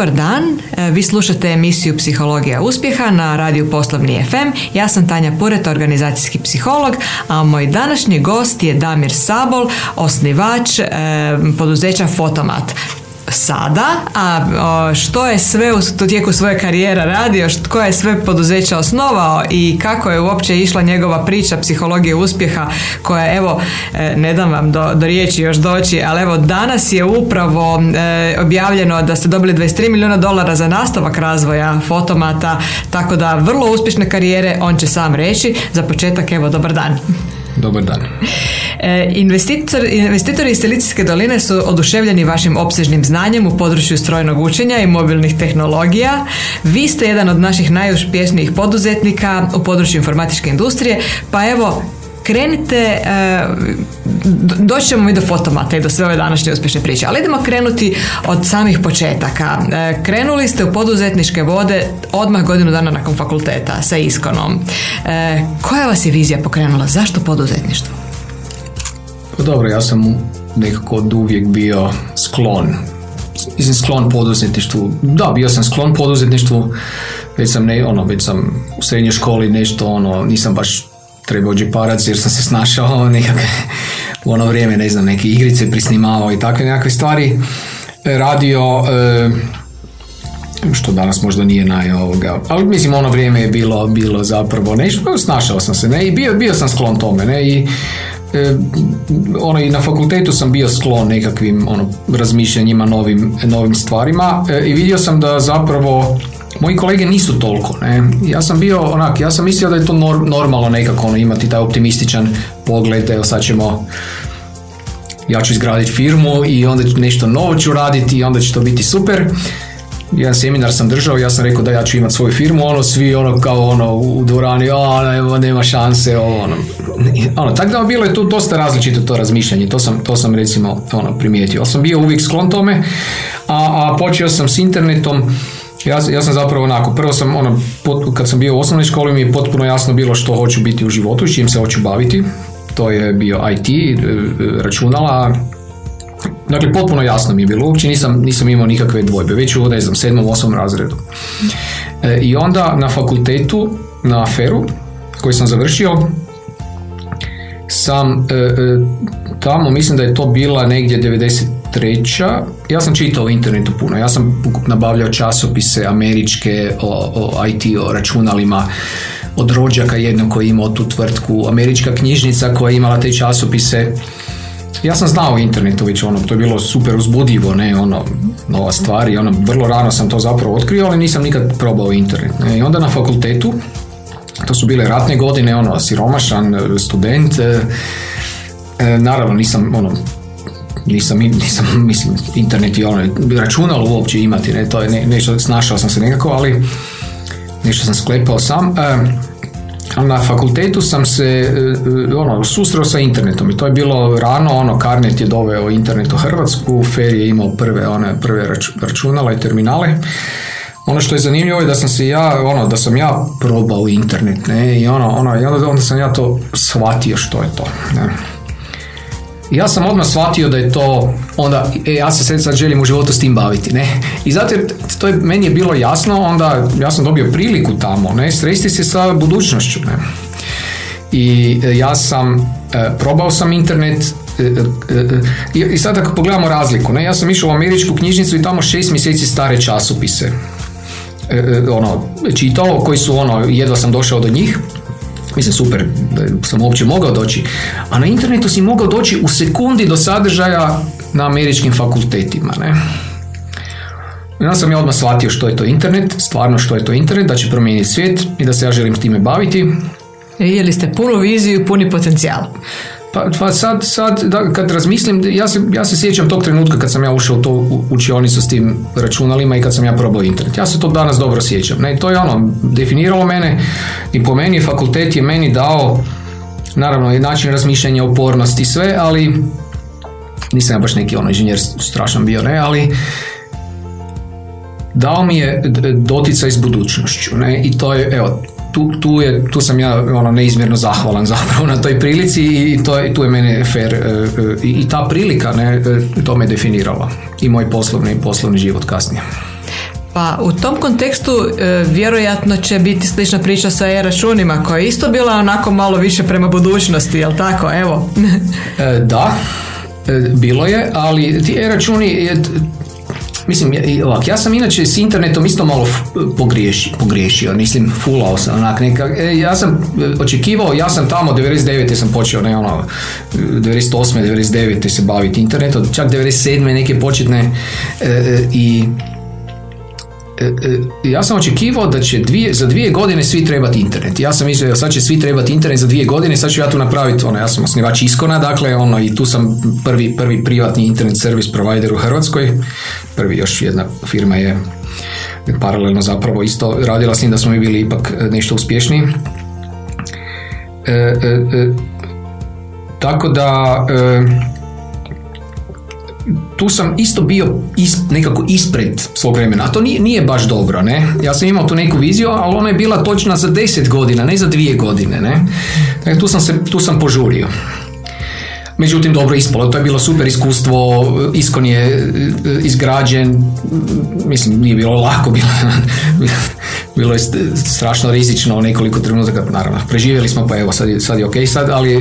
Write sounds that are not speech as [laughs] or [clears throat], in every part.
Dobar dan, e, vi slušate emisiju Psihologija uspjeha na radiju Poslovni FM. Ja sam Tanja Puret, organizacijski psiholog, a moj današnji gost je Damir Sabol, osnivač e, poduzeća Fotomat sada, a što je sve u tijeku svoje karijere radio, tko je sve poduzeća osnovao i kako je uopće išla njegova priča psihologije uspjeha koja evo, e, ne dam vam do, do riječi još doći, ali evo danas je upravo e, objavljeno da ste dobili 23 milijuna dolara za nastavak razvoja fotomata, tako da vrlo uspješne karijere, on će sam reći. Za početak, evo, dobar dan. Dobar dan. E, investitor, investitori iz Silicijske doline su oduševljeni vašim opsežnim znanjem u području strojnog učenja i mobilnih tehnologija. Vi ste jedan od naših najuspješnijih poduzetnika u području informatičke industrije, pa evo, krenite, e, doći ćemo mi do fotomata i do sve ove današnje uspješne priče, ali idemo krenuti od samih početaka. E, krenuli ste u poduzetničke vode odmah godinu dana nakon fakulteta sa iskonom. E, koja vas je vizija pokrenula? Zašto poduzetništvo? Pa dobro, ja sam nekako od uvijek bio sklon Mislim, sklon poduzetništvu. Da, bio sam sklon poduzetništvu, već sam, ne, ono, već sam u srednjoj školi nešto, ono, nisam baš trebao džeparac jer sam se snašao [laughs] nekakve u ono vrijeme, ne znam, neke igrice prisnimavao i takve nekakve stvari. E, radio, e, što danas možda nije naj ovoga, ali mislim ono vrijeme je bilo, bilo zapravo nešto, snašao sam se, ne, i bio, bio sam sklon tome, ne, i e, ono i na fakultetu sam bio sklon nekakvim ono razmišljanjima novim, novim stvarima i vidio sam da zapravo moji kolege nisu toliko. Ne? Ja sam bio onak, ja sam mislio da je to normalno nekako ono, imati taj optimističan pogled, evo sad ćemo ja ću izgraditi firmu i onda nešto novo ću raditi i onda će to biti super. Jedan seminar sam držao, ja sam rekao da ja ću imati svoju firmu, ono svi ono kao ono u dvorani, a nema, nema šanse, ono. ono tako da bilo je tu dosta različito to razmišljanje, to sam, to sam recimo ono primijetio. Ja sam bio uvijek sklon tome, a, a počeo sam s internetom, ja, ja sam zapravo onako, prvo sam, ono, kad sam bio u osnovnoj školi mi je potpuno jasno bilo što hoću biti u životu, s čim se hoću baviti. To je bio IT, e, računala, Dakle, potpuno jasno mi je bilo, uopće nisam, nisam imao nikakve dvojbe, već u, ne znam, sedmom, osmom razredu. E, I onda na fakultetu, na aferu, koji sam završio, sam e, e, tamo, mislim da je to bila negdje 90 treća, ja sam čitao u internetu puno, ja sam nabavljao časopise američke o, o IT, o računalima, od rođaka jednog koji je imao tu tvrtku, američka knjižnica koja je imala te časopise. Ja sam znao internetu već ono, to je bilo super uzbudivo, ne, ono, nova stvar i ono, vrlo rano sam to zapravo otkrio, ali nisam nikad probao internet. Ne. I onda na fakultetu, to su bile ratne godine, ono, siromašan student, e, e naravno nisam, ono, nisam, nisam [laughs] mislim, internet i ono, računalo uopće imati, ne, to je ne, nešto, snašao sam se nekako, ali nešto sam sklepao sam. E, na fakultetu sam se e, ono, susreo sa internetom i to je bilo rano, ono, Karnet je doveo internet u Hrvatsku, Fer je imao prve, one, prve računala i terminale. Ono što je zanimljivo je da sam se ja, ono, da sam ja probao internet, ne, i ono, ono, i onda, onda sam ja to shvatio što je to, ne ja sam odmah shvatio da je to onda, e, ja se sad želim u životu s tim baviti, ne. I zato to je, meni je bilo jasno, onda ja sam dobio priliku tamo, ne, sresti se sa budućnošću, ne. I e, ja sam, e, probao sam internet, e, i sad ako pogledamo razliku, ne, ja sam išao u američku knjižnicu i tamo šest mjeseci stare časopise ono, čitao, koji su ono, jedva sam došao do njih, Mislim, super, sam uopće mogao doći. A na internetu si mogao doći u sekundi do sadržaja na američkim fakultetima, ne? Ja sam ja odmah shvatio što je to internet, stvarno što je to internet, da će promijeniti svijet i da se ja želim s time baviti. Vidjeli ste punu viziju, puni potencijal. Pa, pa sad, sad da, kad razmislim, ja se, ja se sjećam tog trenutka kad sam ja ušao u to učionicu s tim računalima i kad sam ja probao internet. Ja se to danas dobro sjećam. Ne, to je ono, definiralo mene i po meni fakultet je meni dao naravno način razmišljanja, upornost i sve, ali nisam ja baš neki ono inženjer strašan bio, ne, ali dao mi je doticaj s budućnošću, ne, i to je, evo, tu, tu, je, tu sam ja ono, neizmjerno zahvalan zapravo na toj prilici i to je, tu je mene fair e, e, i, i ta prilika ne, e, to me definirala i moj poslovni, poslovni život kasnije. Pa u tom kontekstu e, vjerojatno će biti slična priča sa e-računima koja je isto bila onako malo više prema budućnosti, jel tako? Evo. E, da, e, bilo je, ali ti e-računi, Mislim, ovak, ja sam inače s internetom isto malo pogriješio, pogriješio mislim, fulao sam onak neka, e, ja sam e, očekivao, ja sam tamo 99. sam počeo, ne ono, 98. 99. se baviti internetom, čak 97. neke početne e, i E, e, ja sam očekivao da će dvije, za dvije godine svi trebati internet. Ja sam mislio da sad će svi trebati internet za dvije godine, sad ću ja tu napraviti, ono, ja sam osnivač Iskona, dakle, ono, i tu sam prvi, prvi privatni internet servis provider u Hrvatskoj. Prvi još jedna firma je paralelno zapravo isto radila s njim da smo mi bili ipak nešto uspješniji. E, tako da tu sam isto bio nekako ispred svog vremena, a to nije, nije baš dobro, ne? Ja sam imao tu neku viziju, ali ona je bila točna za deset godina, ne za dvije godine, ne? Dakle, tu sam, se, tu sam požurio. Međutim, dobro ispalo, to je bilo super iskustvo, Iskon je e, izgrađen, mislim, nije bilo lako, [laughs] bilo, bilo je strašno rizično nekoliko trenutaka, naravno, preživjeli smo, pa evo, sad je, sad je ok, sad, ali, e,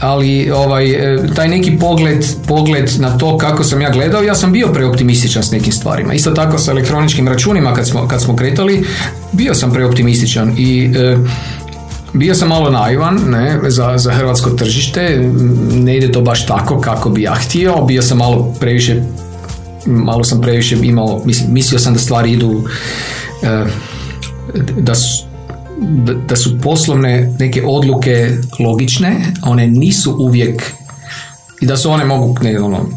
ali ovaj, taj neki pogled, pogled na to kako sam ja gledao, ja sam bio preoptimističan s nekim stvarima. Isto tako sa elektroničkim računima kad smo, kad smo kretali, bio sam preoptimističan i bio sam malo naivan ne, za, za hrvatsko tržište, ne ide to baš tako kako bi ja htio, bio sam malo previše malo sam previše imao, mislio sam da stvari idu e, da da, su poslovne neke odluke logične, one nisu uvijek i da su one mogu ne, ono,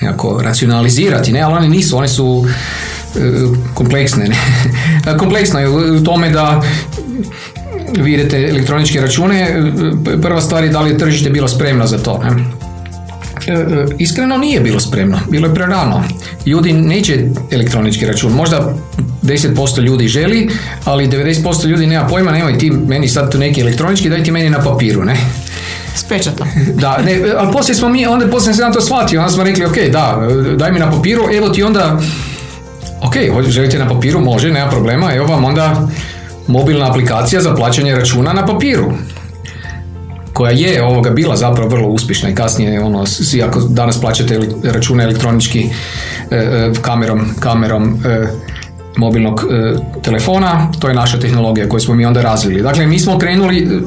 nekako racionalizirati, ne, ali one nisu, one su e, kompleksne. Ne? [laughs] Kompleksno je u tome da vi idete elektroničke račune, prva stvar je da li je tržište bilo spremno za to. Ne? E, e, iskreno nije bilo spremno, bilo je prerano. Ljudi neće elektronički račun, možda 10% ljudi želi, ali 90% ljudi nema pojma, nemoj ti meni sad tu neki elektronički, daj ti meni na papiru, ne? S pečatom. [laughs] Da, ne, ali poslije smo mi, onda poslije sam to shvatio, onda smo rekli, ok, da, daj mi na papiru, evo ti onda, ok, želite na papiru, može, nema problema, evo vam onda mobilna aplikacija za plaćanje računa na papiru koja je ovoga bila zapravo vrlo uspješna i kasnije ono svi ako danas plaćate račune elektronički e, e, kamerom kamerom e, mobilnog telefona to je naša tehnologija koju smo mi onda razvili. Dakle mi smo krenuli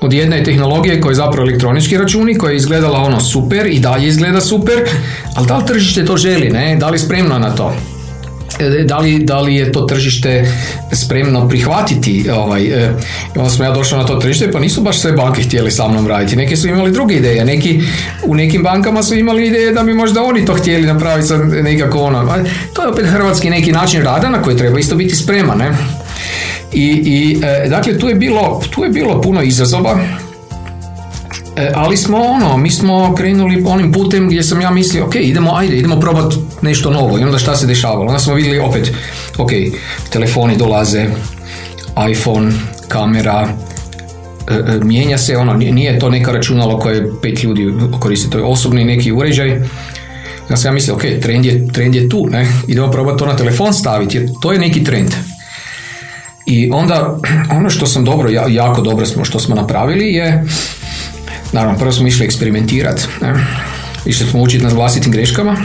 od jedne tehnologije koja je zapravo elektronički računi koja je izgledala ono super i dalje izgleda super ali da li tržište to želi ne? Da li spremno na to da li, da li je to tržište spremno prihvatiti ovaj, e, onda smo ja došao na to tržište pa nisu baš sve banke htjeli sa mnom raditi neki su imali druge ideje neki, u nekim bankama su imali ideje da bi možda oni to htjeli napraviti sa nekako ono to je opet hrvatski neki način rada na koji treba isto biti spreman ne? I, i e, dakle tu je bilo tu je bilo puno izazova E, ali smo ono, mi smo krenuli onim putem gdje sam ja mislio, ok, idemo, ajde, idemo probati nešto novo. I onda šta se dešavalo? Onda smo vidjeli opet, ok, telefoni dolaze, iPhone, kamera, e, e, mijenja se, ono, nije to neka računalo koje pet ljudi koristi, to je osobni neki uređaj. Ja sam ja mislio, ok, trend je, trend je tu, ne? idemo probati to na telefon staviti, jer to je neki trend. I onda, [clears throat] ono što sam dobro, jako dobro smo, što smo napravili je, Naravno, prvo smo išli eksperimentirati. Išli smo učiti na vlastitim greškama.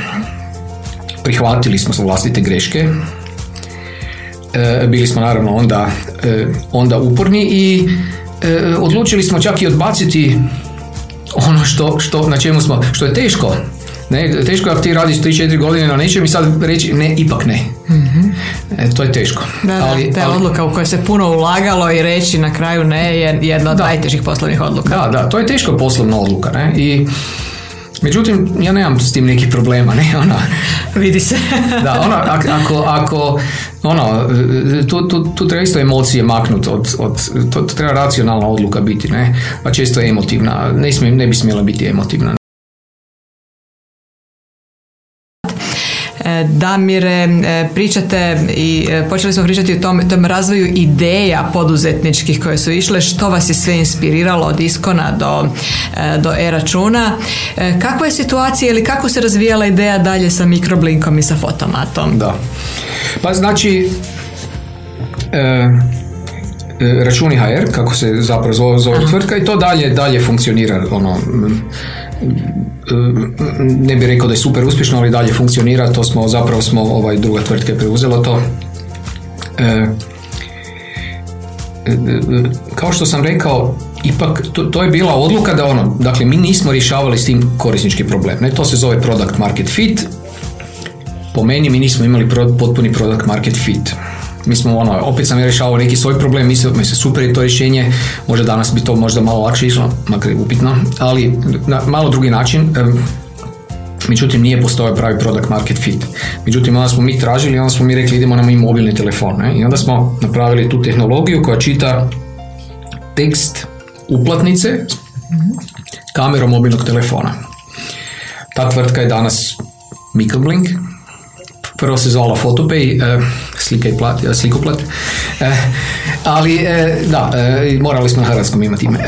Prihvatili smo vlastite greške. E, bili smo naravno onda, e, onda uporni i e, odlučili smo čak i odbaciti ono što, što, na čemu smo, što je teško. Ne, teško ako ti radiš 3-4 godine na nečem i sad reći ne, ipak ne. mm E, to je teško. Da, da, ali, ta odluka u kojoj se puno ulagalo i reći na kraju ne je jedna od najtežih poslovnih odluka. Da, da, to je teška poslovna odluka. Ne? I Međutim, ja nemam s tim nekih problema, ne, ona... [laughs] Vidi se. [laughs] da, ona, ako, ako ono, tu, tu, tu treba isto emocije maknuti od, od to, to, treba racionalna odluka biti, ne, a često je emotivna, ne, smije, ne bi smjela biti emotivna. Damire, pričate i počeli smo pričati o tom, tom razvoju ideja poduzetničkih koje su išle, što vas je sve inspiriralo od iskona do, do e-računa. Kakva je situacija ili kako se razvijala ideja dalje sa mikroblinkom i sa fotomatom? Da. Pa znači, e, E, računi HR, kako se zapravo zove tvrtka i to dalje, dalje funkcionira ono, ne bih rekao da je super uspješno, ali dalje funkcionira, to smo, zapravo smo, ovaj, druga tvrtka je preuzela to. E, e, kao što sam rekao, ipak to, to, je bila odluka da ono, dakle mi nismo rješavali s tim korisnički problem, ne, to se zove product market fit, po meni mi nismo imali potpuni product market fit mi smo ono, opet sam rješavao neki svoj problem, mislio mi se super je to rješenje, možda danas bi to možda malo lakše išlo, makar je upitno, ali na malo drugi način, Međutim, nije postojao pravi product market fit. Međutim, onda smo mi tražili, onda smo mi rekli idemo na i mobilni telefon. Ne? I onda smo napravili tu tehnologiju koja čita tekst uplatnice kamerom mobilnog telefona. Ta tvrtka je danas Microblink, prvo se zvala Photopay, slika i plat, slikoplat, e, ali e, da, morali smo na hrvatskom imati ime.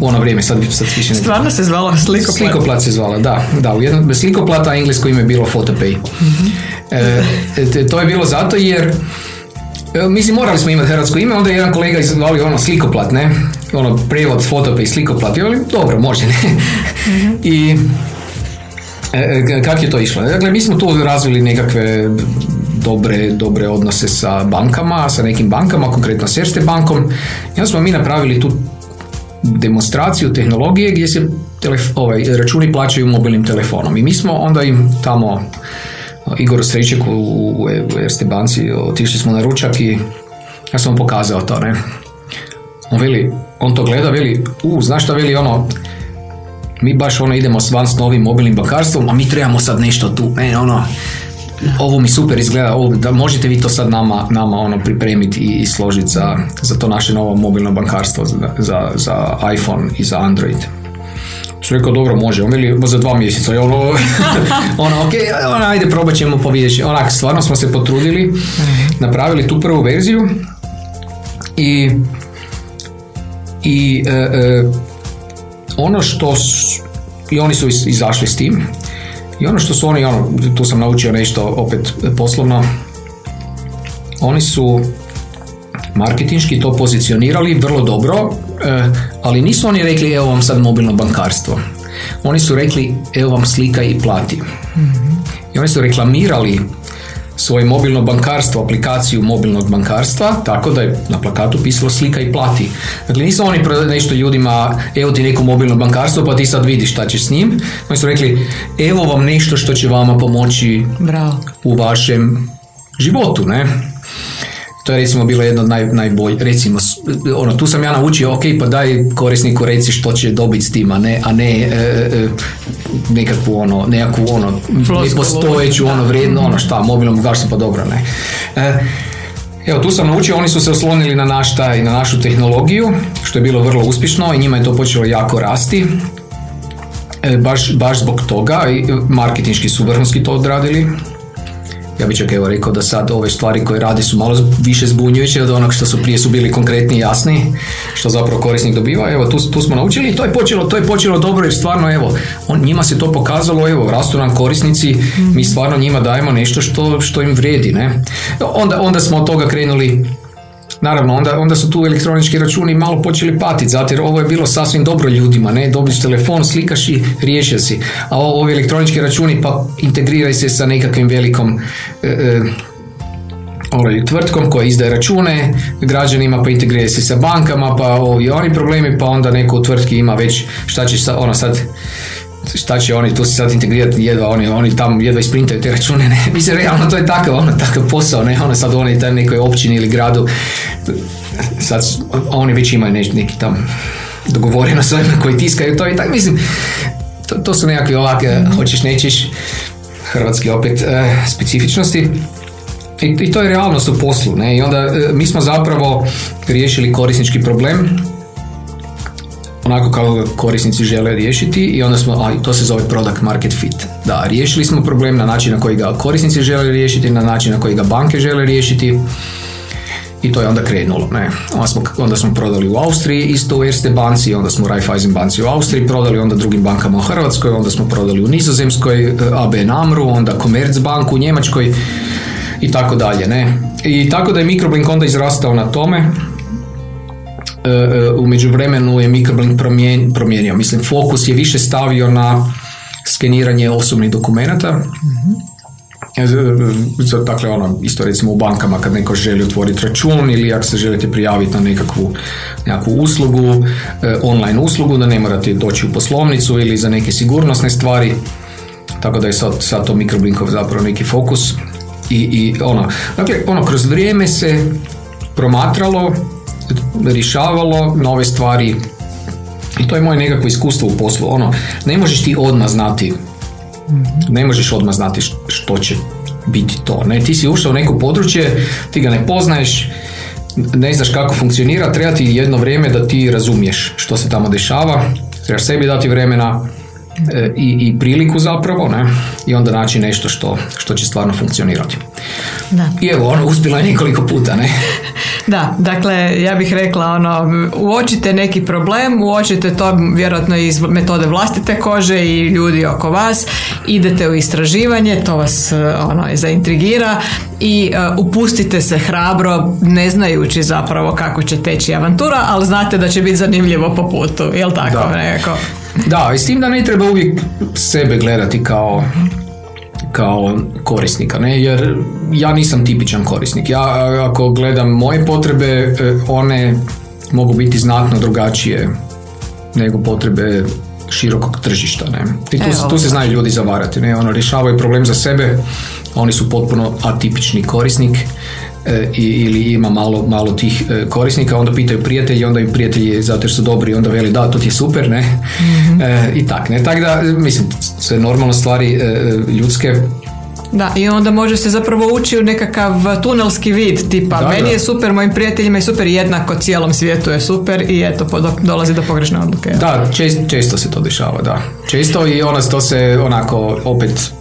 U ono vrijeme, sad, sad više ne Stvarno se zvala slikoplat? Slikoplat se zvala, da. da u jednom, slikoplata, a englesko ime je bilo Photopay. mm to je bilo zato jer Mislim, morali smo imati hrvatsko ime, onda je jedan kolega izvali ono slikoplat, ne? Ono, prevod, fotopej, slikoplat. I oni, dobro, može, ne? Mhm. I E, e kako je to išlo? Dakle, mi smo tu razvili nekakve dobre, dobre odnose sa bankama, sa nekim bankama, konkretno s Erste bankom. I onda smo mi napravili tu demonstraciju tehnologije gdje se telef- ovaj, računi plaćaju mobilnim telefonom. I mi smo onda im tamo Igor Srećek u, u, Erste banci otišli smo na ručak i ja sam mu pokazao to, ne. On veli, on to gleda, veli, u, znaš šta veli, ono, mi baš ono idemo van s novim mobilnim bankarstvom, a mi trebamo sad nešto tu, ne, ono, ovo mi super izgleda, ovo, da možete vi to sad nama, nama ono pripremiti i, i složiti za, za to naše novo mobilno bankarstvo za, za, za iPhone i za Android. Su rekao, dobro, može, on veli za dva mjeseca, ono, [laughs] ono, ok, ono, ajde, probat ćemo pa Onak, stvarno smo se potrudili, napravili tu prvu verziju i i e, e, ono što i oni su izašli s tim i ono što su oni, ono, tu sam naučio nešto opet poslovno, oni su marketinški to pozicionirali vrlo dobro, eh, ali nisu oni rekli evo vam sad mobilno bankarstvo. Oni su rekli evo vam slika i plati. mm I oni su reklamirali svoje mobilno bankarstvo, aplikaciju mobilnog bankarstva, tako da je na plakatu pisalo slika i plati. Dakle, nisu oni nešto ljudima, evo ti neko mobilno bankarstvo, pa ti sad vidiš šta ćeš s njim. Oni su rekli, evo vam nešto što će vama pomoći Bravo. u vašem životu, ne? To je recimo bilo jedno od naj, najbolje, recimo, ono, tu sam ja naučio, ok, pa daj korisniku reci što će dobiti s tim, a ne, a ne e, e, nekakvu ono, nekakvu ono, nepostojeću ono vrijedno, ono šta, mobilnom gašno pa dobro, ne. E, Evo, tu sam naučio, oni su se oslonili na naš taj, na našu tehnologiju, što je bilo vrlo uspješno i njima je to počelo jako rasti. E, baš, baš zbog toga, i marketinški su vrhunski to odradili, ja bih čak evo rekao da sad ove stvari koje radi su malo više zbunjujuće od onog što su prije su bili konkretni i jasni, što zapravo korisnik dobiva. Evo, tu, tu smo naučili i to je počelo, to je počelo dobro jer stvarno, evo, on, njima se to pokazalo, evo, rastu nam korisnici, mi stvarno njima dajemo nešto što, što im vrijedi, ne. Onda, onda smo od toga krenuli Naravno, onda, onda su tu elektronički računi malo počeli patiti, zato jer ovo je bilo sasvim dobro ljudima, ne, dobiš telefon, slikaš i riješio si. A ovi elektronički računi pa integriraj se sa nekakvim velikom e, e, ovaj, tvrtkom koja izdaje račune građanima, pa integrira se sa bankama, pa ovi oni problemi, pa onda neko u tvrtki ima već šta će sa, ono sad šta će oni tu se sad integrirati jedva, oni, oni tam jedva isprintaju te račune, ne, [laughs] mislim, realno to je takav, ono, takav posao, ne, ono sad oni tam nekoj općini ili gradu, sad oni već imaju neki tam dogovoreno s ovima koji tiskaju to i tako, mislim, to, to su nekakve ovakve, hoćeš, nećeš, hrvatski opet e, specifičnosti, i, I, to je realnost u poslu. Ne? I onda e, mi smo zapravo riješili korisnički problem onako kako korisnici žele riješiti i onda smo, a to se zove product market fit. Da, riješili smo problem na način na koji ga korisnici žele riješiti, na način na koji ga banke žele riješiti i to je onda krenulo. Ne. Onda, smo, onda smo prodali u Austriji isto u Erste banci, onda smo Raiffeisen banci u Austriji prodali, onda drugim bankama u Hrvatskoj, onda smo prodali u Nizozemskoj, eh, AB Namru, onda Commerzbank u Njemačkoj i tako dalje. Ne. I tako da je Microblink onda izrastao na tome. E, e, u međuvremenu je Microblink promijenio. Mislim, fokus je više stavio na skeniranje osobnih dokumenata. mm Dakle, ono, isto recimo u bankama kad neko želi otvoriti račun ili ako se želite prijaviti na nekakvu, nekakvu uslugu, online uslugu, da ne morate doći u poslovnicu ili za neke sigurnosne stvari. Tako da je sad, sad to Microblinkov zapravo neki fokus. I, i ono, dakle, ono, kroz vrijeme se promatralo, rješavalo nove stvari i to je moje nekakvo iskustvo u poslu. Ono, ne možeš ti odmah znati ne možeš odmah znati što će biti to. Ne, ti si ušao u neko područje, ti ga ne poznaješ, ne znaš kako funkcionira, treba ti jedno vrijeme da ti razumiješ što se tamo dešava, trebaš sebi dati vremena, i, i priliku zapravo ne? i onda naći nešto što, što će stvarno funkcionirati. Da. I evo, ono, uspjela je nekoliko puta, ne? [laughs] da, dakle, ja bih rekla, ono, uočite neki problem, uočite to vjerojatno iz metode vlastite kože i ljudi oko vas, idete u istraživanje, to vas ono, zaintrigira i uh, upustite se hrabro, ne znajući zapravo kako će teći avantura, ali znate da će biti zanimljivo po putu, jel tako? Da. Nekako? Da, i s tim da ne treba uvijek sebe gledati kao kao korisnika, ne? jer ja nisam tipičan korisnik. Ja ako gledam moje potrebe, e, one mogu biti znatno drugačije nego potrebe širokog tržišta. Ne? I tu, tu se znaju ljudi zavarati. Ne? Ono, rješavaju problem za sebe, oni su potpuno atipični korisnik ili ima malo, malo tih e, korisnika, onda pitaju prijatelji, onda im prijatelji zato jer su dobri, onda veli da, to ti je super, ne? mm I tak, ne? Tako da, mislim, sve normalno stvari ljudske da, i onda može se zapravo ući u nekakav tunelski vid, tipa da, meni je super, mojim prijateljima je super, jednako cijelom svijetu je super i eto, dolazi do pogrešne odluke. Da, čest, često se to dešava, da. Često i ona to se onako opet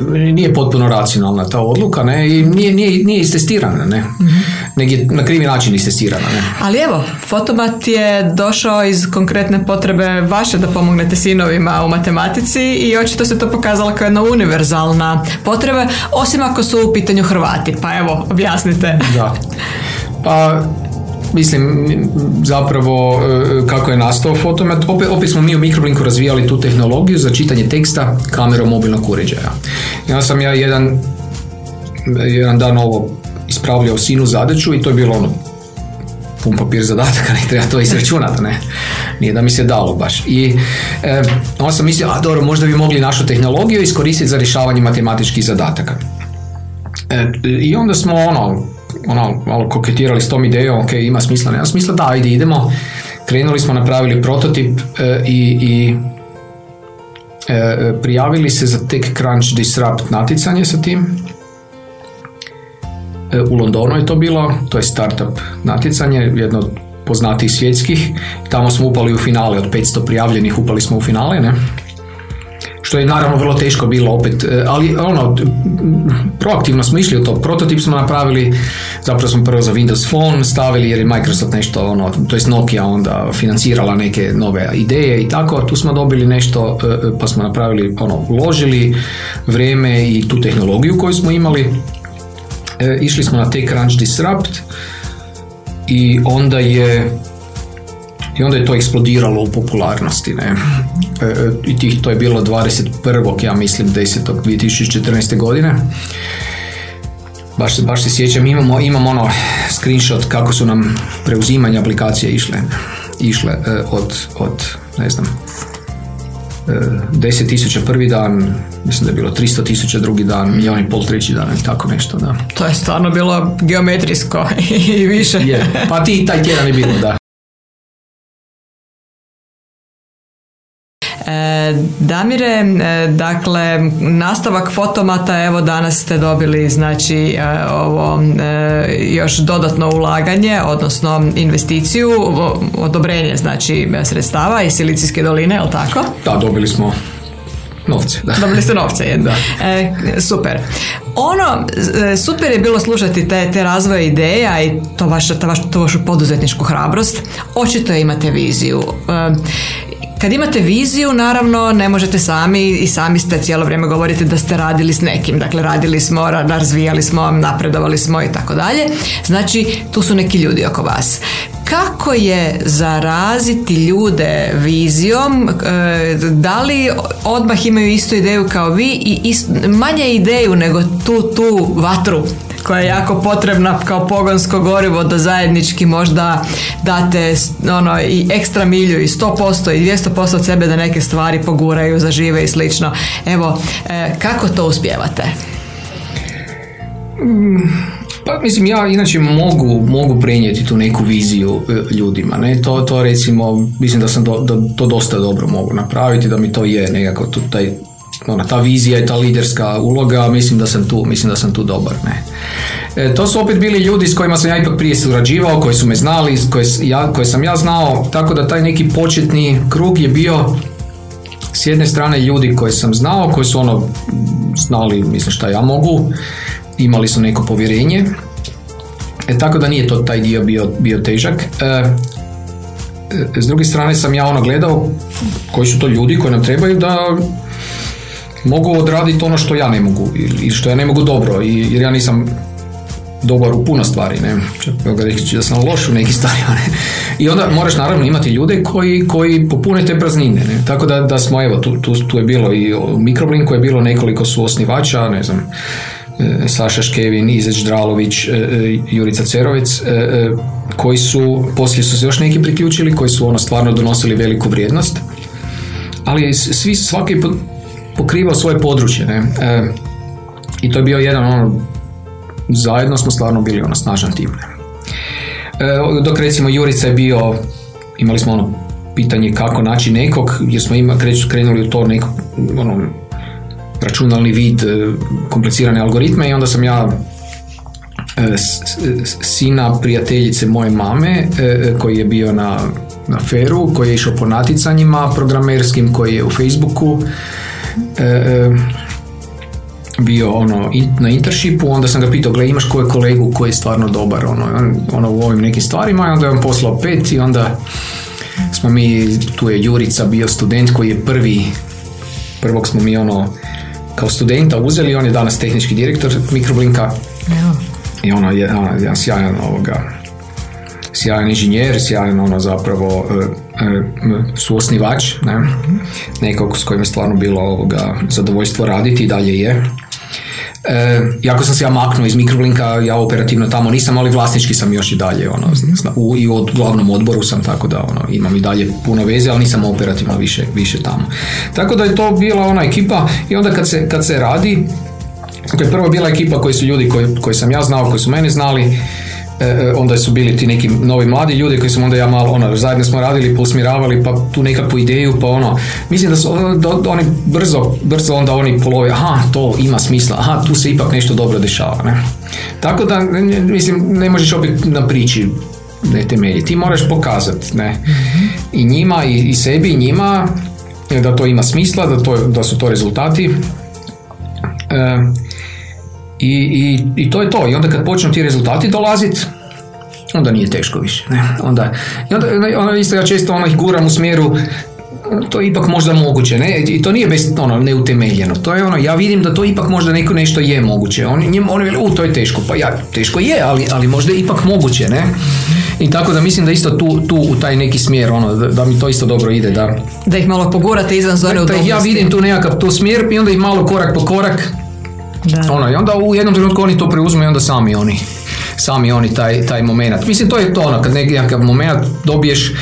nije potpuno racionalna ta odluka ne i nije, nije, nije istestirana ne. Mm na krivi način istestirana ne. Ali evo fotomat je došao iz konkretne potrebe vaše da pomognete sinovima u matematici i očito se to pokazalo kao jedna univerzalna potreba osim ako su u pitanju Hrvati. Pa evo objasnite. Da. Pa mislim zapravo e, kako je nastao fotomet. Opet, opet smo mi u Microblinku razvijali tu tehnologiju za čitanje teksta kamerom mobilnog uređaja. Onda sam ja jedan, jedan dan ovo ispravljao sinu zadaću i to je bilo ono pun papir zadataka, [laughs] ne treba to izračunati, ne. Nije da mi se dalo baš. I e, onda sam mislio, a dobro, možda bi mogli našu tehnologiju iskoristiti za rješavanje matematičkih zadataka. E, I onda smo ono, ono, malo koketirali s tom idejom, ok, ima smisla, nema smisla, da, ajde, idemo. Krenuli smo, napravili prototip e, i, i e, prijavili se za Crunch Disrupt natjecanje sa tim. E, u Londonu je to bilo, to je startup natjecanje, jedno od poznatijih svjetskih. Tamo smo upali u finale, od 500 prijavljenih upali smo u finale, ne? Što je naravno vrlo teško bilo opet, e, ali ono, proaktivno smo išli u to, prototip smo napravili, zapravo smo prvo za Windows Phone stavili jer je Microsoft nešto, ono, to je Nokia onda financirala neke nove ideje i tako, tu smo dobili nešto, e, e, pa smo napravili, ono, uložili vrijeme i tu tehnologiju koju smo imali, išli smo na TechCrunch Disrupt i onda je i onda je to eksplodiralo u popularnosti. Ne? E, e, I tih, to je bilo 21. ja mislim 10. 2014. godine. Baš, baš se sjećam, imamo, imamo ono screenshot kako su nam preuzimanje aplikacije išle, išle e, od, od, ne znam, 10 tisuća prvi dan, mislim da je bilo 300 tisuća drugi dan, milijun i pol treći dan ili tako nešto, da. To je stvarno bilo geometrijsko [laughs] i više. Je, pa ti taj tjedan je bilo, da. Damire, dakle, nastavak fotomata, evo danas ste dobili znači ovo još dodatno ulaganje, odnosno investiciju, odobrenje znači sredstava iz Silicijske doline, je li tako? Da, dobili smo Novce, da. Dobili ste novce jedno. E, super. Ono, e, super je bilo slušati te, te razvoje ideja i to vaša, to, vaš, to vašu poduzetničku hrabrost. Očito imate viziju. E, kad imate viziju, naravno, ne možete sami i sami ste cijelo vrijeme govorite da ste radili s nekim. Dakle, radili smo, razvijali smo, napredovali smo i tako dalje. Znači, tu su neki ljudi oko vas kako je zaraziti ljude vizijom, e, da li odmah imaju istu ideju kao vi i manje ideju nego tu, tu vatru koja je jako potrebna kao pogonsko gorivo da zajednički možda date ono, i ekstra milju i 100% i 200% od sebe da neke stvari poguraju, zažive i slično. Evo, e, kako to uspijevate? Mm pa mislim ja inače mogu, mogu prenijeti tu neku viziju e, ljudima, ne, to, to recimo, mislim da sam do, to dosta dobro mogu napraviti, da mi to je nekako tu taj, ona, ta vizija i ta liderska uloga, mislim da sam tu, mislim da sam tu dobar, ne. E, to su opet bili ljudi s kojima sam ja ipak prije surađivao, koji su me znali, koje, ja, koje sam ja znao, tako da taj neki početni krug je bio s jedne strane ljudi koje sam znao, koji su ono znali, mislim šta ja mogu, imali su neko povjerenje, e, tako da nije to taj dio bio, bio težak. E, e, s druge strane sam ja ono gledao koji su to ljudi koji nam trebaju da mogu odraditi ono što ja ne mogu ili što ja ne mogu dobro jer ja nisam dobar u puno stvari, ne, reći da sam loš u nekih [laughs] stvari, ne. I onda moraš naravno imati ljude koji, koji popune te praznine, ne. Tako da, da smo, evo, tu, tu, tu je bilo i Mikroblinku je bilo nekoliko su osnivača, ne znam, Saša Škevin, Izeć Dralović, e, e, Jurica Cerovec, koji su, poslije su se još neki priključili, koji su ono stvarno donosili veliku vrijednost, ali svi, svaki pokrivao svoje područje, ne? I to je bio jedan ono, zajedno smo stvarno bili ono snažan tim. Dok recimo Jurica je bio, imali smo ono pitanje kako naći nekog, jer smo ima, krenuli u to neko, ono, računalni vid e, komplicirane algoritme i onda sam ja e, sina prijateljice moje mame e, koji je bio na, na feru, koji je išao po naticanjima programerskim, koji je u Facebooku bio ono na intershipu, onda sam ga pitao, gle imaš koje kolegu koji je stvarno dobar? Ono, ono u ovim nekim stvarima i onda je on poslao pet i onda smo mi, tu je Jurica bio student koji je prvi, prvog smo mi ono kao studenta uzeli, on je danas tehnički direktor Mikroblinka i ono je ono, jedan sjajan ovoga sjajan inženjer, sjajan ono zapravo e, e, suosnivač, ne? nekog s kojim je stvarno bilo ovoga zadovoljstvo raditi i dalje je. E, jako sam se ja maknuo iz Mikroblinka, ja operativno tamo nisam, ali vlasnički sam još i dalje. Ono, u, I u glavnom odboru sam, tako da ono, imam i dalje puno veze, ali nisam operativno više, više tamo. Tako da je to bila ona ekipa i onda kad se, kad se radi, je prvo bila ekipa koji su ljudi koji, koji sam ja znao, koji su mene znali, E, e, onda su bili ti neki novi mladi ljudi koji smo onda ja malo ono, zajedno smo radili, posmiravali pa tu nekakvu ideju pa ono, mislim da su da, oni brzo, brzo onda oni polove, aha to ima smisla, aha tu se ipak nešto dobro dešava, ne. Tako da, mislim, ne možeš opet na priči ne temelji, ti moraš pokazati, ne, i njima i, i sebi i njima da to ima smisla, da, to, da su to rezultati. E, i, i, I to je to. I onda kad počnu ti rezultati dolaziti, onda nije teško više. Ne? Onda, I onda, onda isto ja često ono ih guram u smjeru to je ipak možda moguće, ne? I to nije bez, ono, neutemeljeno. To je ono, ja vidim da to ipak možda neko nešto je moguće. Oni, njim, oni u, to je teško. Pa ja, teško je, ali, ali možda je ipak moguće, ne? I tako da mislim da isto tu, tu u taj neki smjer, ono, da, da mi to isto dobro ide. Da, da ih malo pogurate izvan zone da, Ja vidim tu nekakav tu smjer i onda ih malo korak po korak da. Ono, I onda u jednom trenutku oni to preuzmu i onda sami oni sami oni taj, taj moment. Mislim, to je to ono, kad nekakav moment dobiješ,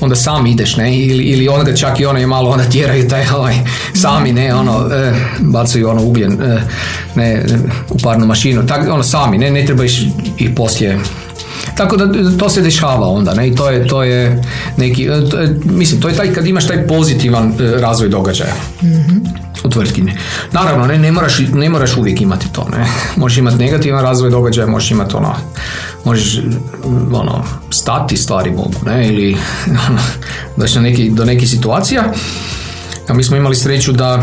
onda sam ideš, ne, ili, ili onda čak i ono je malo onda tjeraju taj, ovaj, sami, ne, ono, e, bacaju ono ugljen, e, ne, u parnu mašinu, tak, ono, sami, ne, ne trebaš i poslije Tako da to se dešava onda, ne, i to je, to je neki, to je, mislim, to je taj kad imaš taj pozitivan razvoj događaja. mm U tvrtki. Naravno, ne, ne, moraš, ne moraš uvijek imati to, ne. Možeš imati negativan razvoj događaja, možeš imati ono, možeš ono, stati stvari mogu, ne, ili [laughs] ono, doći neki, do nekih situacija. A mi smo imali sreću da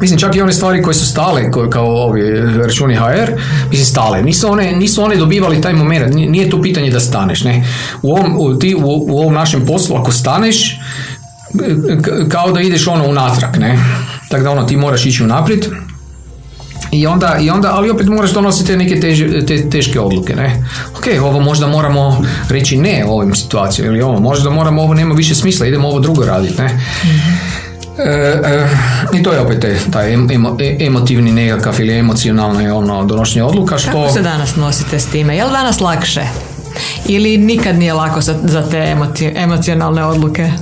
Mislim, čak i one stvari koje su stale, koje, kao ovi računi HR, mislim, stale. Nisu one, nisu one dobivali taj moment. Nije to pitanje da staneš, ne. U ovom, u, ti, u, u ovom našem poslu, ako staneš, kao da ideš ono unatrag, ne. Tako da ono, ti moraš ići unaprijed. I onda, I onda, ali opet moraš donositi neke teže, te, teške odluke, ne? Ok, ovo možda moramo reći ne ovim situacijama ili ovo, možda moramo, ovo nema više smisla, idemo ovo drugo raditi, ne? E, I to je opet taj emo, e, emotivni nekakav ili emocionalno ono donošenje odluka. Što... Kako se danas nosite s time? Je li danas lakše? Ili nikad nije lako za, za te emocionalne odluke?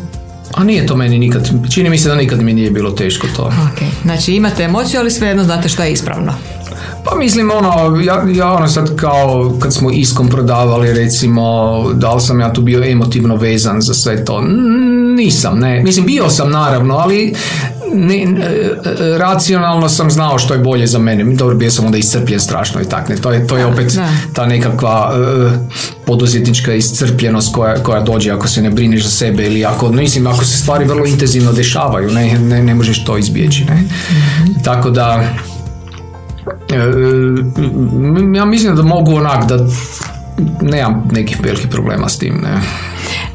A nije to meni nikad, čini mi se da nikad mi nije bilo teško to. Ok, znači imate emociju, ali svejedno znate šta je ispravno. Pa mislim ono, ja, ja ono sad kao kad smo iskom prodavali recimo, da li sam ja tu bio emotivno vezan za sve to? Nisam, ne. Mislim, bio sam naravno, ali ne, e, e, racionalno sam znao što je bolje za mene. Dobro, bio sam onda iscrpljen strašno i tak. Ne. To, je, to je opet ta nekakva uh, poduzetnička iscrpljenost koja, koja dođe ako se ne brineš za sebe ili ako, mislim, ako se stvari vrlo intenzivno dešavaju, ne, ne, ne možeš to izbjeći. Ne. Mhm. Tako da, ja mislim da mogu onak da nemam nekih velikih problema s tim. Ne.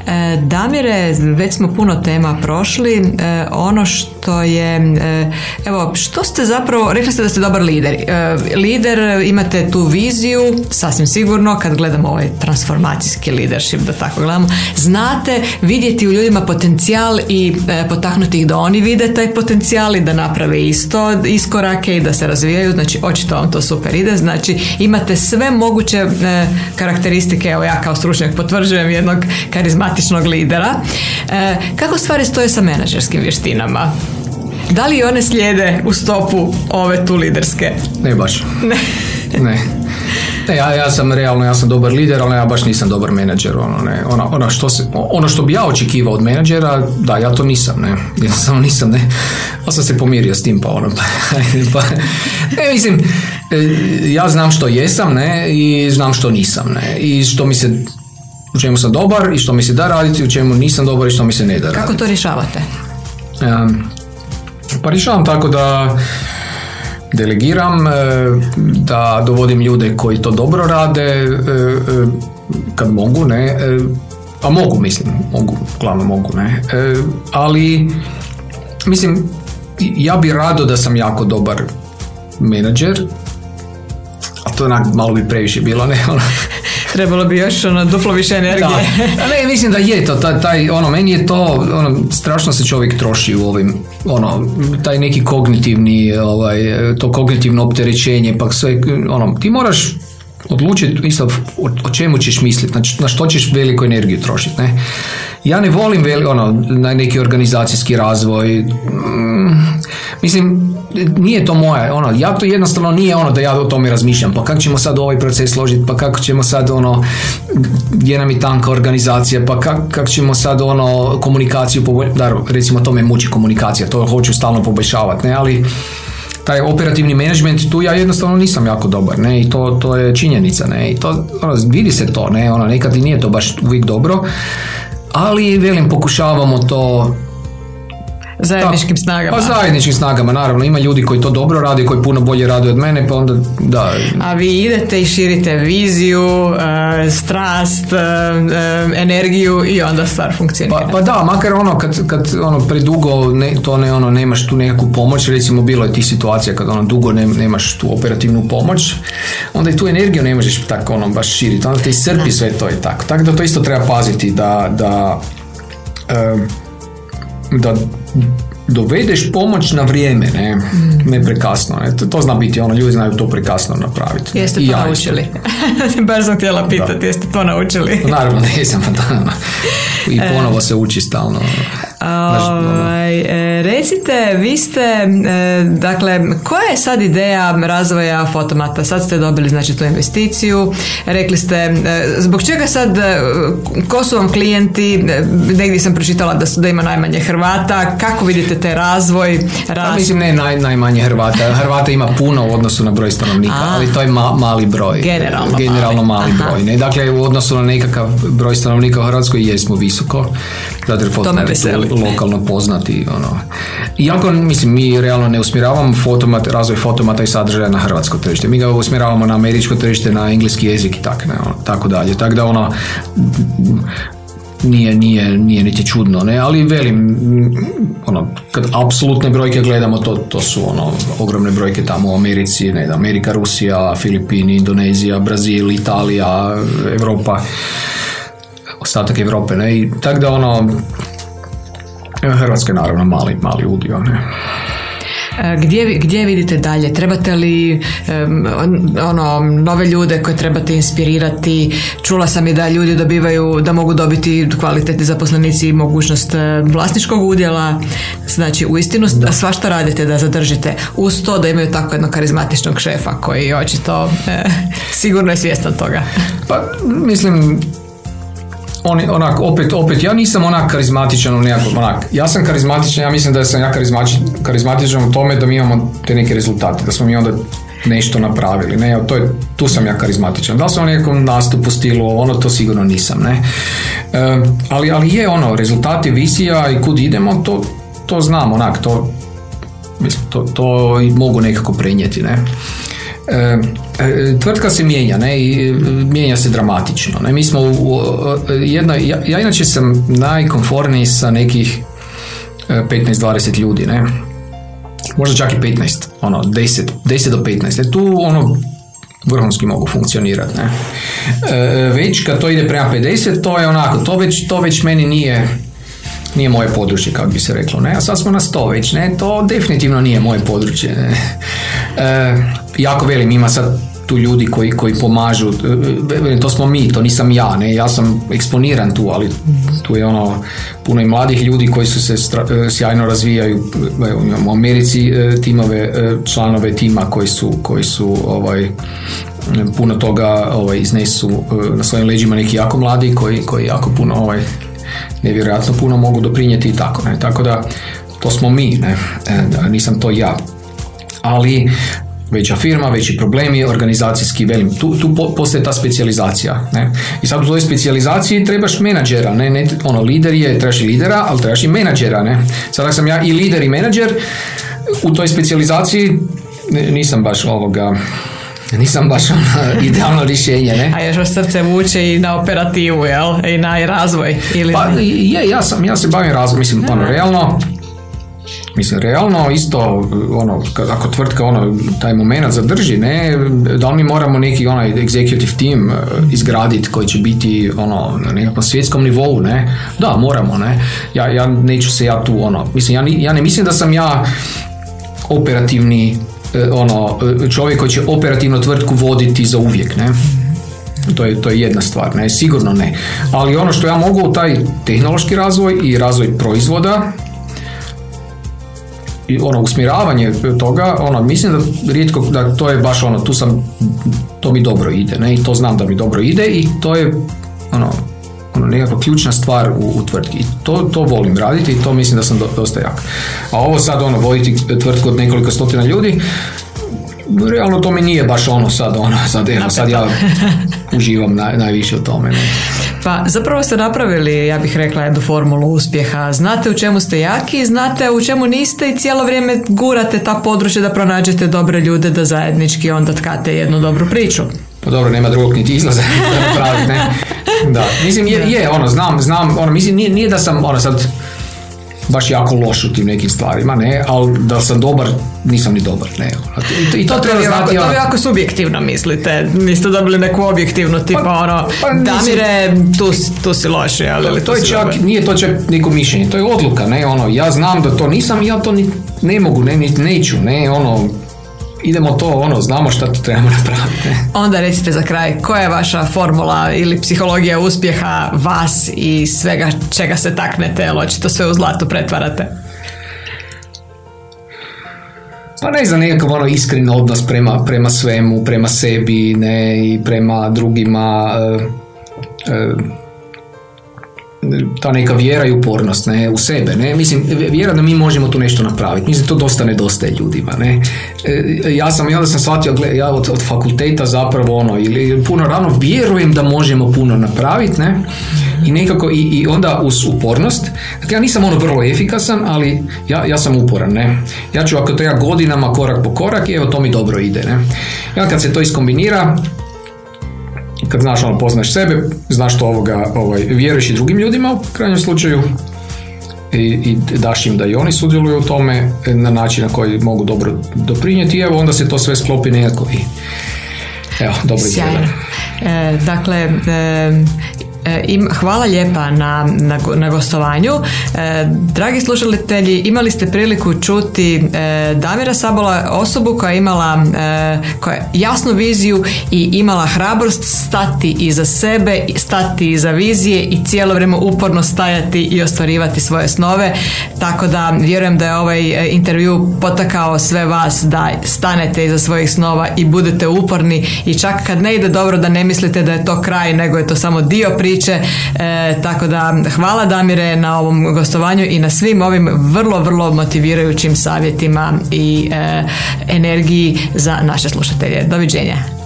E, Damire, već smo puno tema prošli. E, ono što je, e, evo, što ste zapravo, rekli ste da ste dobar lider. Lider, imate tu viziju, sasvim sigurno, kad gledamo ovaj transformacijski leadership, da tako gledamo, znate vidjeti u ljudima potencijal i potaknuti ih da oni vide taj potencijal i da naprave isto iskorake i da se razvijaju, znači očito vam to super ide, znači imate sve moguće karakteristike, evo ja kao stručnjak potvrđujem jednog karizmatičnog praktičnog lidera. E, kako stvari stoje sa menadžerskim vještinama? Da li one slijede u stopu ove tu liderske? Ne baš. Ne. [laughs] ne. Ne, ja, ja sam realno, ja sam dobar lider, ali ja baš nisam dobar menadžer. Ono, ne. Ono, ono, što se, ono što bi ja očekivao od menadžera, da, ja to nisam. Ne. Ja samo nisam, ne. Pa sam se pomirio s tim, pa ono. pa, ne, mislim, e, ja znam što jesam, ne, i znam što nisam, ne. I što mi se u čemu sam dobar i što mi se da raditi, u čemu nisam dobar i što mi se ne da raditi. Kako to rješavate? pa rješavam tako da delegiram, e, da dovodim ljude koji to dobro rade, e, e, kad mogu, ne, a mogu, mislim, mogu, glavno mogu, ne, ali mislim, ja bi rado da sam jako dobar menadžer, a to onak malo bi previše bilo, ne, ono, [laughs] Trebalo bi još ono, duplo više energije. Da. [laughs] Ne, mislim da je to, taj, taj, ono, meni je to, ono, strašno se čovjek troši u ovim, ono, taj neki kognitivni, ovaj, to kognitivno opterećenje, pa sve, ono, ti moraš odlučiti isto o, čemu ćeš misliti, znači na što ćeš veliku energiju trošiti, ne. Ja ne volim veli, ono, na neki organizacijski razvoj, mm, mislim, nije to moje, ono, ja to jednostavno nije ono da ja o tome razmišljam, pa kako ćemo sad ovaj proces složiti, pa kako ćemo sad ono, gdje nam je tanka organizacija, pa kako ćemo sad ono, komunikaciju poboljšati, recimo to me muči komunikacija, to hoću stalno poboljšavati, ne, ali taj operativni menadžment tu ja jednostavno nisam jako dobar, ne, i to, to je činjenica, ne, i to, ono, vidi se to, ne, ono, nekad i nije to baš uvijek dobro, ali velim pokušavamo to zajedničkim snagama. Pa zajedničkim snagama, naravno. Ima ljudi koji to dobro rade, koji puno bolje rade od mene, pa onda da. A vi idete i širite viziju, uh, strast, uh, energiju i onda stvar funkcionira. Pa, pa, da, makar ono kad, kad ono predugo ne, to ne ono nemaš tu nekakvu pomoć, recimo bilo je tih situacija kad ono dugo ne, nemaš tu operativnu pomoć, onda i tu energiju ne možeš tako ono baš širiti, onda te iscrpi sve to i tako. Tako da to isto treba paziti da, da da dovedeš pomoć na vrijeme, ne, mm. ne prekasno. Ne. To, to zna biti ono, ljudi znaju to prekasno napraviti. Jeste to naučili? [laughs] Baš sam htjela pitati, jeste to naučili? Naravno, [laughs] nisam. I ponovo se uči stalno. E, recite, vi ste, e, dakle, koja je sad ideja razvoja fotomata? Sad ste dobili znači tu investiciju, rekli ste, e, zbog čega sad, ko su vam klijenti, negdje sam pročitala da, su, da ima najmanje Hrvata, kako vidite te razvoj? Pa razvoj? mislim, ne naj, najmanje Hrvata. Hrvata ima puno u odnosu na broj stanovnika, ali to je mali broj. Generalno, Generalno mali, broj. Ne? Dakle, u odnosu na nekakav broj stanovnika u Hrvatskoj jesmo visoko. Zato je lokalno poznati. Ono. Iako, mislim, mi realno ne usmjeravamo fotomat, razvoj fotomata i sadržaja na hrvatsko tržište. Mi ga usmjeravamo na američko tržište, na engleski jezik i tak, ne, ono, tako dalje. Tako da ono, nije, nije, nije niti čudno, ne, ali velim, ono, kad apsolutne brojke gledamo, to, to su ono, ogromne brojke tamo u Americi, ne Amerika, Rusija, Filipini, Indonezija, Brazil, Italija, Europa, ostatak Europe, ne, i tak da ono, Hrvatska je naravno mali, mali udio, ne. E, gdje, gdje vidite dalje? Trebate li ono, nove ljude koje trebate inspirirati? Čula sam i da ljudi dobivaju, da mogu dobiti kvalitetni zaposlenici i mogućnost e, vlasničkog udjela. Znači, u istinu svašta radite da zadržite. Uz to da imaju tako jednog karizmatičnog šefa koji očito e, [laughs] sigurno je svjestan toga. Pa, mislim, on, onak, opet, opet, ja nisam onak karizmatičan u nekakvom, onak, ja sam karizmatičan, ja mislim da sam ja karizmatičan, u tome da mi imamo te neke rezultate, da smo mi onda nešto napravili, ne, to je, tu sam ja karizmatičan. Da li sam u nekom nastupu stilu, ono to sigurno nisam, ne. E, ali, ali je ono, rezultati visija i kud idemo, to, to znam, onak, to, mislim, to, to mogu nekako prenijeti, ne. E, tvrtka se mijenja ne, i e, mijenja se dramatično. Ne. Mi smo u, jedna, ja, ja inače sam najkonforniji sa nekih 15-20 ljudi, ne. Možda čak i 15, ono, 10, 10 do 15. E, tu ono, vrhunski mogu funkcionirati. Ne. već kad to ide prema 50, to je onako, to već, to već meni nije nije moje područje, kako bi se reklo. Ne? A sad smo na sto već, ne? to definitivno nije moje područje. Ne? E, jako velim, ima sad tu ljudi koji, koji pomažu, e, e, to smo mi, to nisam ja, ne, ja sam eksponiran tu, ali tu je ono puno i mladih ljudi koji su se e, sjajno razvijaju, u Americi timove, članove tima koji su, koji su ovaj, puno toga ovaj, iznesu na svojim leđima. Neki jako mladi koji, koji jako puno ovaj, nevjerojatno puno mogu doprinijeti i tako, ne, tako da to smo mi, ne, nisam to ja. Ali veća firma, veći problemi, organizacijski velim. Tu, tu postoje ta specijalizacija. Ne? I sad u toj specijalizaciji trebaš menadžera. Ne? ne ono, lider je, trebaš i lidera, ali trebaš i menadžera. Ne? Sada sam ja i lider i menadžer. U toj specijalizaciji nisam baš ovoga nisam baš ono [laughs] idealno rješenje, ne? A još vas srce vuče i na operativu, jel? I na razvoj? Ili pa je, ja, sam, ja se bavim razvoj, mislim, ono, realno, Mislim, realno isto, ono, ako tvrtka ono, taj moment zadrži, ne, da li mi moramo neki onaj executive team e, izgraditi koji će biti ono, na nekakvom svjetskom nivou, ne, da, moramo, ne, ja, ja neću se ja tu, ono, mislim, ja, ja ne mislim da sam ja operativni e, ono, e, čovjek koji će operativno tvrtku voditi za uvijek, ne. To je, to je jedna stvar, ne, sigurno ne. Ali ono što ja mogu, taj tehnološki razvoj i razvoj proizvoda, ono usmjeravanje toga, ono, mislim da rijetko, da to je baš ono, tu sam, to mi dobro ide, ne, i to znam da mi dobro ide i to je, ono, ono nekakva ključna stvar u, u tvrtki. I to, to volim raditi i to mislim da sam dosta jak. A ovo sad, ono, voditi tvrtku od nekoliko stotina ljudi, realno to mi nije baš ono sad, ono, sad, evo, sad ja uživam naj, najviše u tome. Ne. Pa zapravo ste napravili, ja bih rekla, jednu formulu uspjeha. Znate u čemu ste jaki, znate u čemu niste i cijelo vrijeme gurate ta područja da pronađete dobre ljude da zajednički onda tkate jednu dobru priču. Pa dobro, nema drugog niti izlaza [laughs] da ne? Da, mislim, je, je, ono, znam, znam, ono, mislim, nije, nije da sam, ono, sad, baš jako loš u tim nekim stvarima, ne, ali da sam dobar, nisam ni dobar, ne. I, to, to, treba znati. To vi jako subjektivno mislite, niste dobili neku objektivnu tipa pa, ono, pa, Damire, tu, tu si loš, ali to, je čak, nije to čak neko mišljenje, to je odluka, ne, ono, ja znam da to nisam, ja to ni, ne mogu, ne, neću, ne, ono, idemo to, ono, znamo šta tu trebamo napraviti. [laughs] Onda recite za kraj, koja je vaša formula ili psihologija uspjeha vas i svega čega se taknete, jel očito sve u zlato pretvarate? Pa ne znam, nekakav ono iskren odnos prema, prema svemu, prema sebi ne, i prema drugima. E, e, ta neka vjera i upornost ne, u sebe. Ne? Mislim, vjera da mi možemo tu nešto napraviti. Mislim, to dosta nedostaje ljudima. Ne? E, ja sam, ja da sam shvatio, ja od, od fakulteta zapravo ono, ili puno rano vjerujem da možemo puno napraviti, ne? I nekako, i, i onda uz upornost, dakle ja nisam ono vrlo efikasan, ali ja, ja sam uporan, ne? Ja ću ako treba godinama, korak po korak, evo to mi dobro ide, ne? Ja kad se to iskombinira, kad znaš ono, poznaš sebe, znaš to ovoga, ovaj, vjeruješ i drugim ljudima u krajnjem slučaju i, i daš im da i oni sudjeluju u tome na način na koji mogu dobro doprinijeti i evo onda se to sve sklopi nekako i evo, dobro izgleda. E, dakle, e, E, hvala lijepa na, na, na gostovanju. E, dragi slušatelji, imali ste priliku čuti e, Damira Sabola, osobu koja je imala koja jasnu viziju i imala hrabrost stati iza sebe, stati iza vizije i cijelo vrijeme uporno stajati i ostvarivati svoje snove. Tako da vjerujem da je ovaj intervju potakao sve vas da stanete iza svojih snova i budete uporni i čak kad ne ide dobro da ne mislite da je to kraj nego je to samo dio priče priče. E, tako da hvala Damire na ovom gostovanju i na svim ovim vrlo, vrlo motivirajućim savjetima i e, energiji za naše slušatelje. Doviđenja.